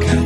가까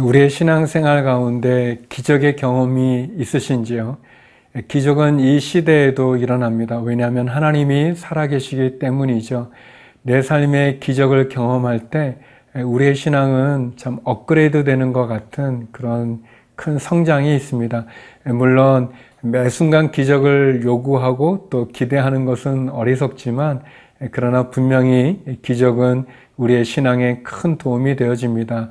우리의 신앙생활 가운데 기적의 경험이 있으신지요? 기적은 이 시대에도 일어납니다. 왜냐하면 하나님이 살아계시기 때문이죠. 내 삶의 기적을 경험할 때 우리의 신앙은 참 업그레이드 되는 것 같은 그런 큰 성장이 있습니다. 물론 매 순간 기적을 요구하고 또 기대하는 것은 어리석지만 그러나 분명히 기적은 우리의 신앙에 큰 도움이 되어집니다.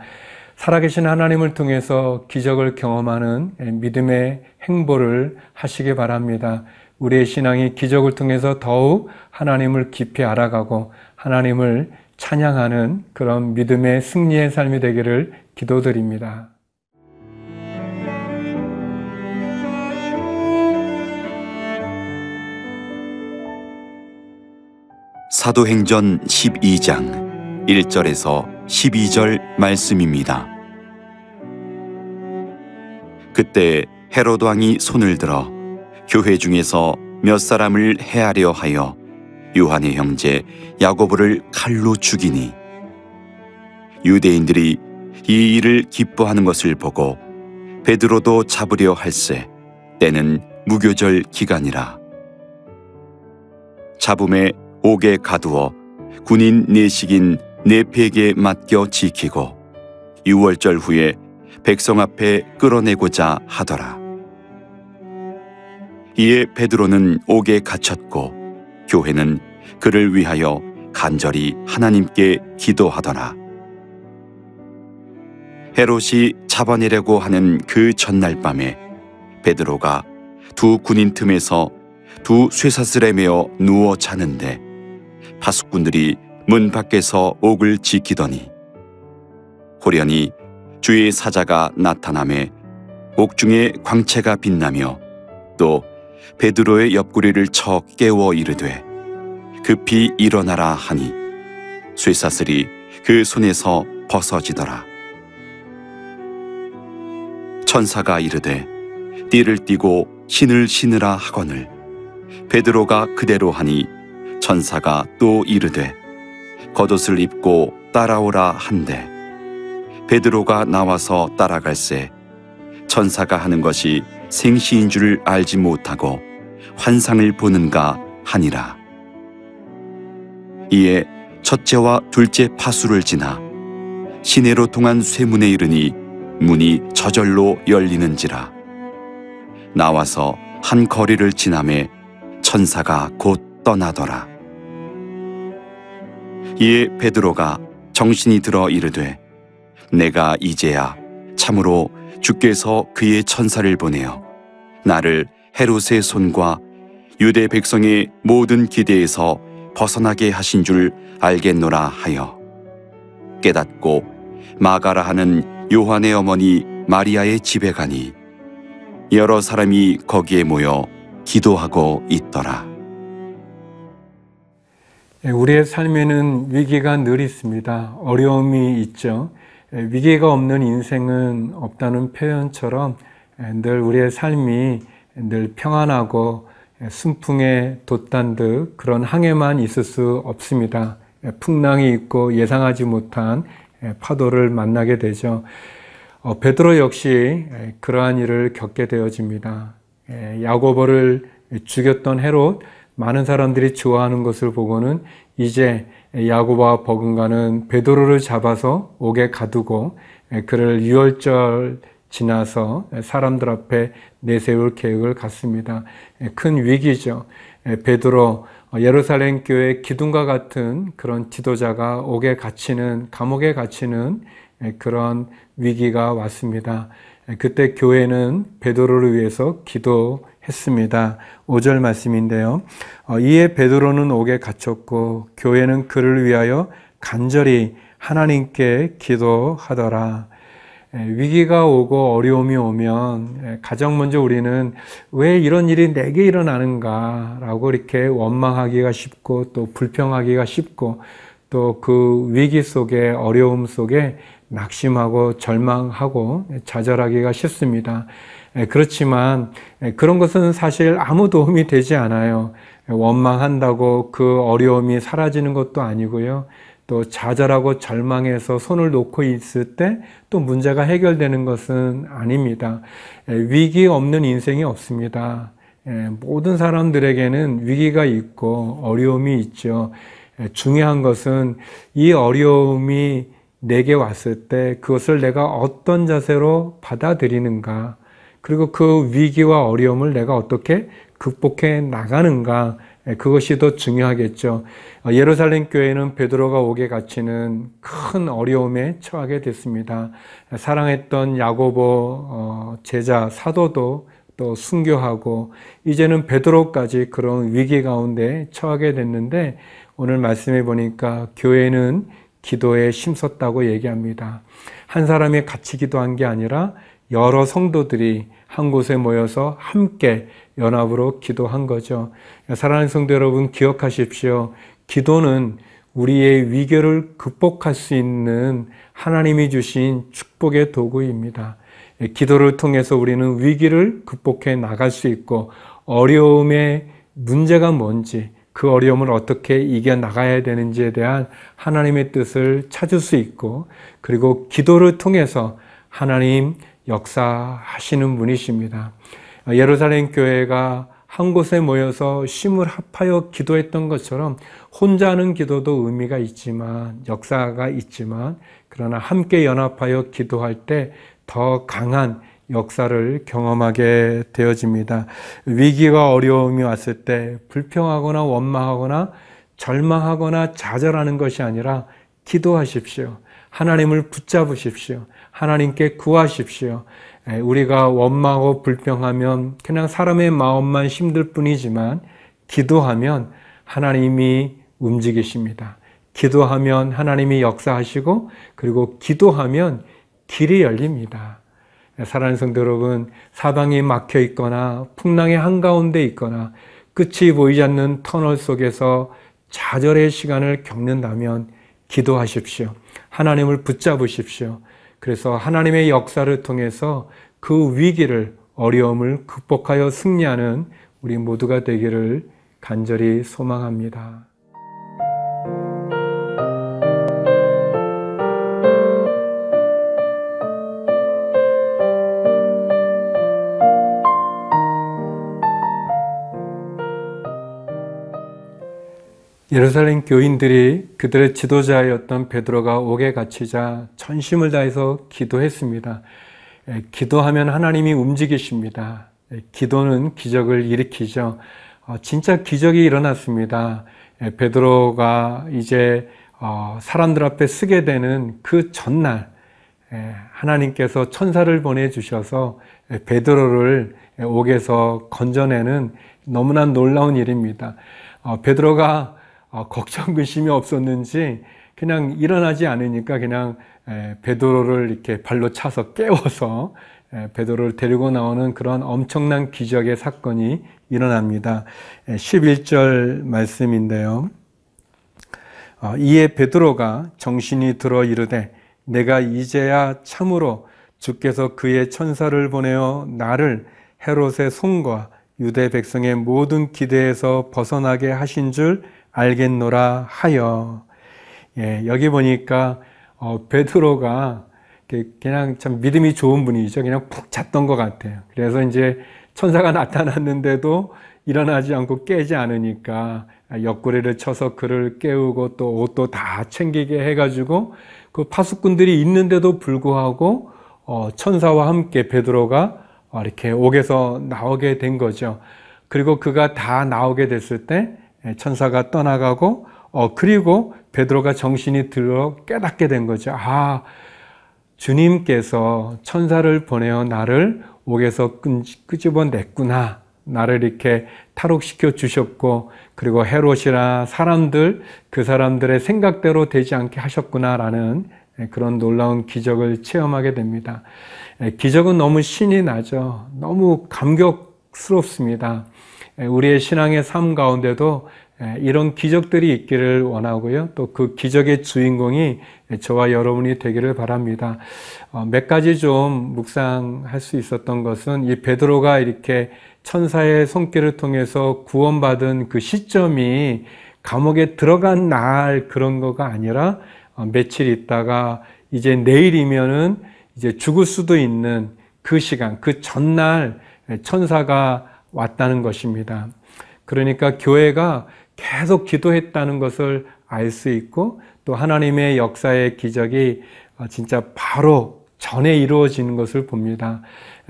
살아계신 하나님을 통해서 기적을 경험하는 믿음의 행보를 하시기 바랍니다. 우리의 신앙이 기적을 통해서 더욱 하나님을 깊이 알아가고 하나님을 찬양하는 그런 믿음의 승리의 삶이 되기를 기도드립니다. 사도행전 12장 1절에서 12절 말씀입니다. 그때 헤롯 왕이 손을 들어 교회 중에서 몇 사람을 해하려 하여 요한의 형제 야고보를 칼로 죽이니 유대인들이 이 일을 기뻐하는 것을 보고 베드로도 잡으려 할세 때는 무교절 기간이라 잡음에 옥에 가두어 군인 내식인 네페에게 맡겨 지키고 유월절 후에 백성 앞에 끌어내고자 하더라. 이에 베드로는 옥에 갇혔고 교회는 그를 위하여 간절히 하나님께 기도하더라. 헤롯이 잡아내려고 하는 그 전날 밤에 베드로가 두 군인 틈에서 두 쇠사슬에 매어 누워 자는데 파수꾼들이 문 밖에서 옥을 지키더니 호련히 주의 사자가 나타남에 옥중에 광채가 빛나며 또 베드로의 옆구리를 쳐 깨워 이르되 급히 일어나라 하니 쇠사슬이 그 손에서 벗어지더라. 천사가 이르되 띠를 띠고 신을 신으라 하거늘. 베드로가 그대로 하니 천사가 또 이르되 겉옷을 입고 따라오라 한대. 베드로가 나와서 따라갈새 천사가 하는 것이 생시인 줄 알지 못하고 환상을 보는가 하니라. 이에 첫째와 둘째 파수를 지나 시내로 통한 쇠문에 이르니 문이 저절로 열리는지라. 나와서 한 거리를 지나매 천사가 곧 떠나더라 이에 베드로가 정신이 들어 이르되 내가 이제야 참으로 주께서 그의 천사를 보내어 나를 헤롯의 손과 유대 백성의 모든 기대에서 벗어나게 하신 줄 알겠노라 하여 깨닫고 마가라 하는 요한의 어머니 마리아의 집에 가니 여러 사람이 거기에 모여 기도하고 있더라. 예, 우리의 삶에는 위기가 늘 있습니다. 어려움이 있죠. 예, 위기가 없는 인생은 없다는 표현처럼 예, 늘 우리의 삶이 늘 평안하고 순풍에 돛단 듯 그런 항해만 있을 수 없습니다. 풍랑이 있고 예상하지 못한 파도를 만나게 되죠. 어, 베드로 역시 그러한 일을 겪게 되어집니다. 야고보를 죽였던 헤롯 많은 사람들이 좋아하는 것을 보고는 이제 야고보와 버금가는 베드로를 잡아서 옥에 가두고 그를 유월절 지나서 사람들 앞에 내세울 계획을 갖습니다. 큰 위기죠. 베드로 예루살렘 교회 기둥과 같은 그런 지도자가 옥에 갇히는 감옥에 갇히는 그런 위기가 왔습니다. 그때 교회는 베드로를 위해서 기도 했습니다. 5절 말씀인데요. 어, 이에 베드로는 옥에 갇혔고 교회는 그를 위하여 간절히 하나님께 기도하더라. 위기가 오고 어려움이 오면 가장 먼저 우리는 왜 이런 일이 내게 일어나는가라고 이렇게 원망하기가 쉽고 또 불평하기가 쉽고 또 그 위기 속에 어려움 속에 낙심하고 절망하고 좌절하기가 쉽습니다. 그렇지만 그런 것은 사실 아무 도움이 되지 않아요. 원망한다고 그 어려움이 사라지는 것도 아니고요. 또 좌절하고 절망해서 손을 놓고 있을 때 또 문제가 해결되는 것은 아닙니다. 위기 없는 인생이 없습니다. 모든 사람들에게는 위기가 있고 어려움이 있죠. 중요한 것은 이 어려움이 내게 왔을 때 그것을 내가 어떤 자세로 받아들이는가, 그리고 그 위기와 어려움을 내가 어떻게 극복해 나가는가, 그것이 더 중요하겠죠. 예루살렘 교회는 베드로가 오게 갇히는 큰 어려움에 처하게 됐습니다. 사랑했던 야고보 어, 제자 사도도 또 순교하고 이제는 베드로까지 그런 위기 가운데 처하게 됐는데 오늘 말씀해 보니까 교회는 기도에 심썼다고 얘기합니다. 한 사람이 같이 기도한 게 아니라 여러 성도들이 한 곳에 모여서 함께 연합으로 기도한 거죠. 사랑하는 성도 여러분 기억하십시오. 기도는 우리의 위기를 극복할 수 있는 하나님이 주신 축복의 도구입니다. 기도를 통해서 우리는 위기를 극복해 나갈 수 있고 어려움의 문제가 뭔지 그 어려움을 어떻게 이겨 나가야 되는지에 대한 하나님의 뜻을 찾을 수 있고 그리고 기도를 통해서 하나님 역사하시는 분이십니다. 예루살렘 교회가 한 곳에 모여서 심을 합하여 기도했던 것처럼 혼자 하는 기도도 의미가 있지만 역사가 있지만 그러나 함께 연합하여 기도할 때 더 강한 역사를 경험하게 되어집니다. 위기가 어려움이 왔을 때 불평하거나 원망하거나 절망하거나 좌절하는 것이 아니라 기도하십시오. 하나님을 붙잡으십시오. 하나님께 구하십시오. 우리가 원망하고 불평하면 그냥 사람의 마음만 힘들 뿐이지만 기도하면 하나님이 움직이십니다. 기도하면 하나님이 역사하시고 그리고 기도하면 길이 열립니다. 사랑하는 성도 여러분, 사방이 막혀 있거나 풍랑의 한가운데 있거나 끝이 보이지 않는 터널 속에서 좌절의 시간을 겪는다면 기도하십시오. 하나님을 붙잡으십시오. 그래서 하나님의 역사를 통해서 그 위기를 어려움을 극복하여 승리하는 우리 모두가 되기를 간절히 소망합니다. 예루살렘 교인들이 그들의 지도자였던 베드로가 옥에 갇히자 전심을 다해서 기도했습니다. 기도하면 하나님이 움직이십니다. 기도는 기적을 일으키죠. 어, 진짜 기적이 일어났습니다. 베드로가 이제 어, 사람들 앞에 쓰게 되는 그 전날 하나님께서 천사를 보내주셔서 베드로를 옥에서 건져내는 너무나 놀라운 일입니다. 어, 베드로가 어, 걱정 근심이 없었는지 그냥 일어나지 않으니까 그냥 베드로를 이렇게 발로 차서 깨워서 베드로를 데리고 나오는 그런 엄청난 기적의 사건이 일어납니다. 11절 말씀인데요. 어, 이에 베드로가 정신이 들어 이르되 내가 이제야 참으로 주께서 그의 천사를 보내어 나를 헤롯의 손과 유대 백성의 모든 기대에서 벗어나게 하신 줄 알겠노라 하여 예, 여기 보니까 어, 베드로가 그냥 참 믿음이 좋은 분이죠. 그냥 푹 잤던 것 같아요. 그래서 이제 천사가 나타났는데도 일어나지 않고 깨지 않으니까 옆구리를 쳐서 그를 깨우고 또 옷도 다 챙기게 해가지고 그 파수꾼들이 있는데도 불구하고 어, 천사와 함께 베드로가 어, 이렇게 옥에서 나오게 된 거죠. 그리고 그가 다 나오게 됐을 때 예, 천사가 떠나가고 어 그리고 베드로가 정신이 들어 깨닫게 된 거죠. 아 주님께서 천사를 보내어 나를 옥에서 끄집어 냈구나. 나를 이렇게 탈옥시켜 주셨고 그리고 헤롯이나 사람들 그 사람들의 생각대로 되지 않게 하셨구나라는 그런 놀라운 기적을 체험하게 됩니다. 기적은 너무 신이 나죠. 너무 감격스럽습니다. 우리의 신앙의 삶 가운데도 이런 기적들이 있기를 원하고요. 또 그 기적의 주인공이 저와 여러분이 되기를 바랍니다. 어, 몇 가지 좀 묵상할 수 있었던 것은 이 베드로가 이렇게 천사의 손길을 통해서 구원받은 그 시점이 감옥에 들어간 날 그런 거가 아니라 어, 며칠 있다가 이제 내일이면은 이제 죽을 수도 있는 그 시간, 그 전날 천사가 왔다는 것입니다. 그러니까 교회가 계속 기도했다는 것을 알 수 있고 또 하나님의 역사의 기적이 어, 진짜 바로 전에 이루어지는 것을 봅니다.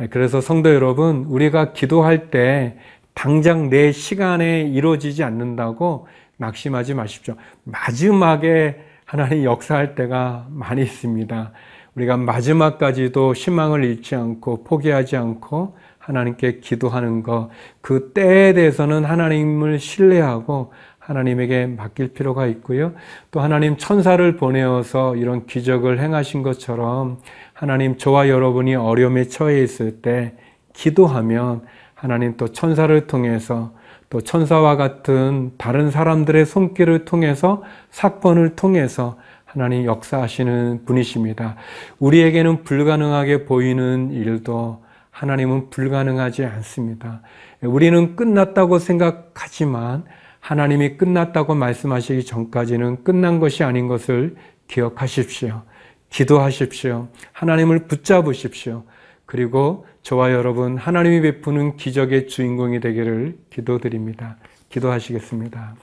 그래서 성도 여러분, 우리가 기도할 때 당장 내 시간에 이루어지지 않는다고 낙심하지 마십시오. 마지막에 하나님 역사할 때가 많이 있습니다. 우리가 마지막까지도 희망을 잃지 않고 포기하지 않고 하나님께 기도하는 것, 그 때에 대해서는 하나님을 신뢰하고 하나님에게 맡길 필요가 있고요. 또 하나님 천사를 보내어서 이런 기적을 행하신 것처럼 하나님 저와 여러분이 어려움에 처해 있을 때 기도하면 하나님 또 천사를 통해서 또 천사와 같은 다른 사람들의 손길을 통해서 사건을 통해서 하나님 역사하시는 분이십니다. 우리에게는 불가능하게 보이는 일도 하나님은 불가능하지 않습니다. 우리는 끝났다고 생각하지만 하나님이 끝났다고 말씀하시기 전까지는 끝난 것이 아닌 것을 기억하십시오. 기도하십시오. 하나님을 붙잡으십시오. 그리고 저와 여러분 하나님이 베푸는 기적의 주인공이 되기를 기도드립니다. 기도하시겠습니다.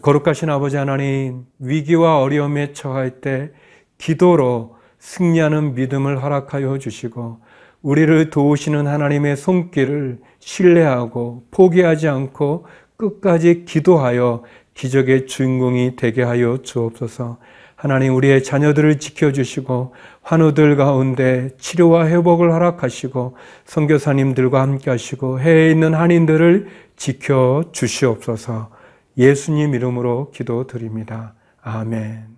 거룩하신 아버지 하나님, 위기와 어려움에 처할 때 기도로 승리하는 믿음을 허락하여 주시고 우리를 도우시는 하나님의 손길을 신뢰하고 포기하지 않고 끝까지 기도하여 기적의 주인공이 되게 하여 주옵소서. 하나님 우리의 자녀들을 지켜주시고 환우들 가운데 치료와 회복을 허락하시고 선교사님들과 함께 하시고 해외에 있는 한인들을 지켜 주시옵소서. 예수님 이름으로 기도드립니다. 아멘.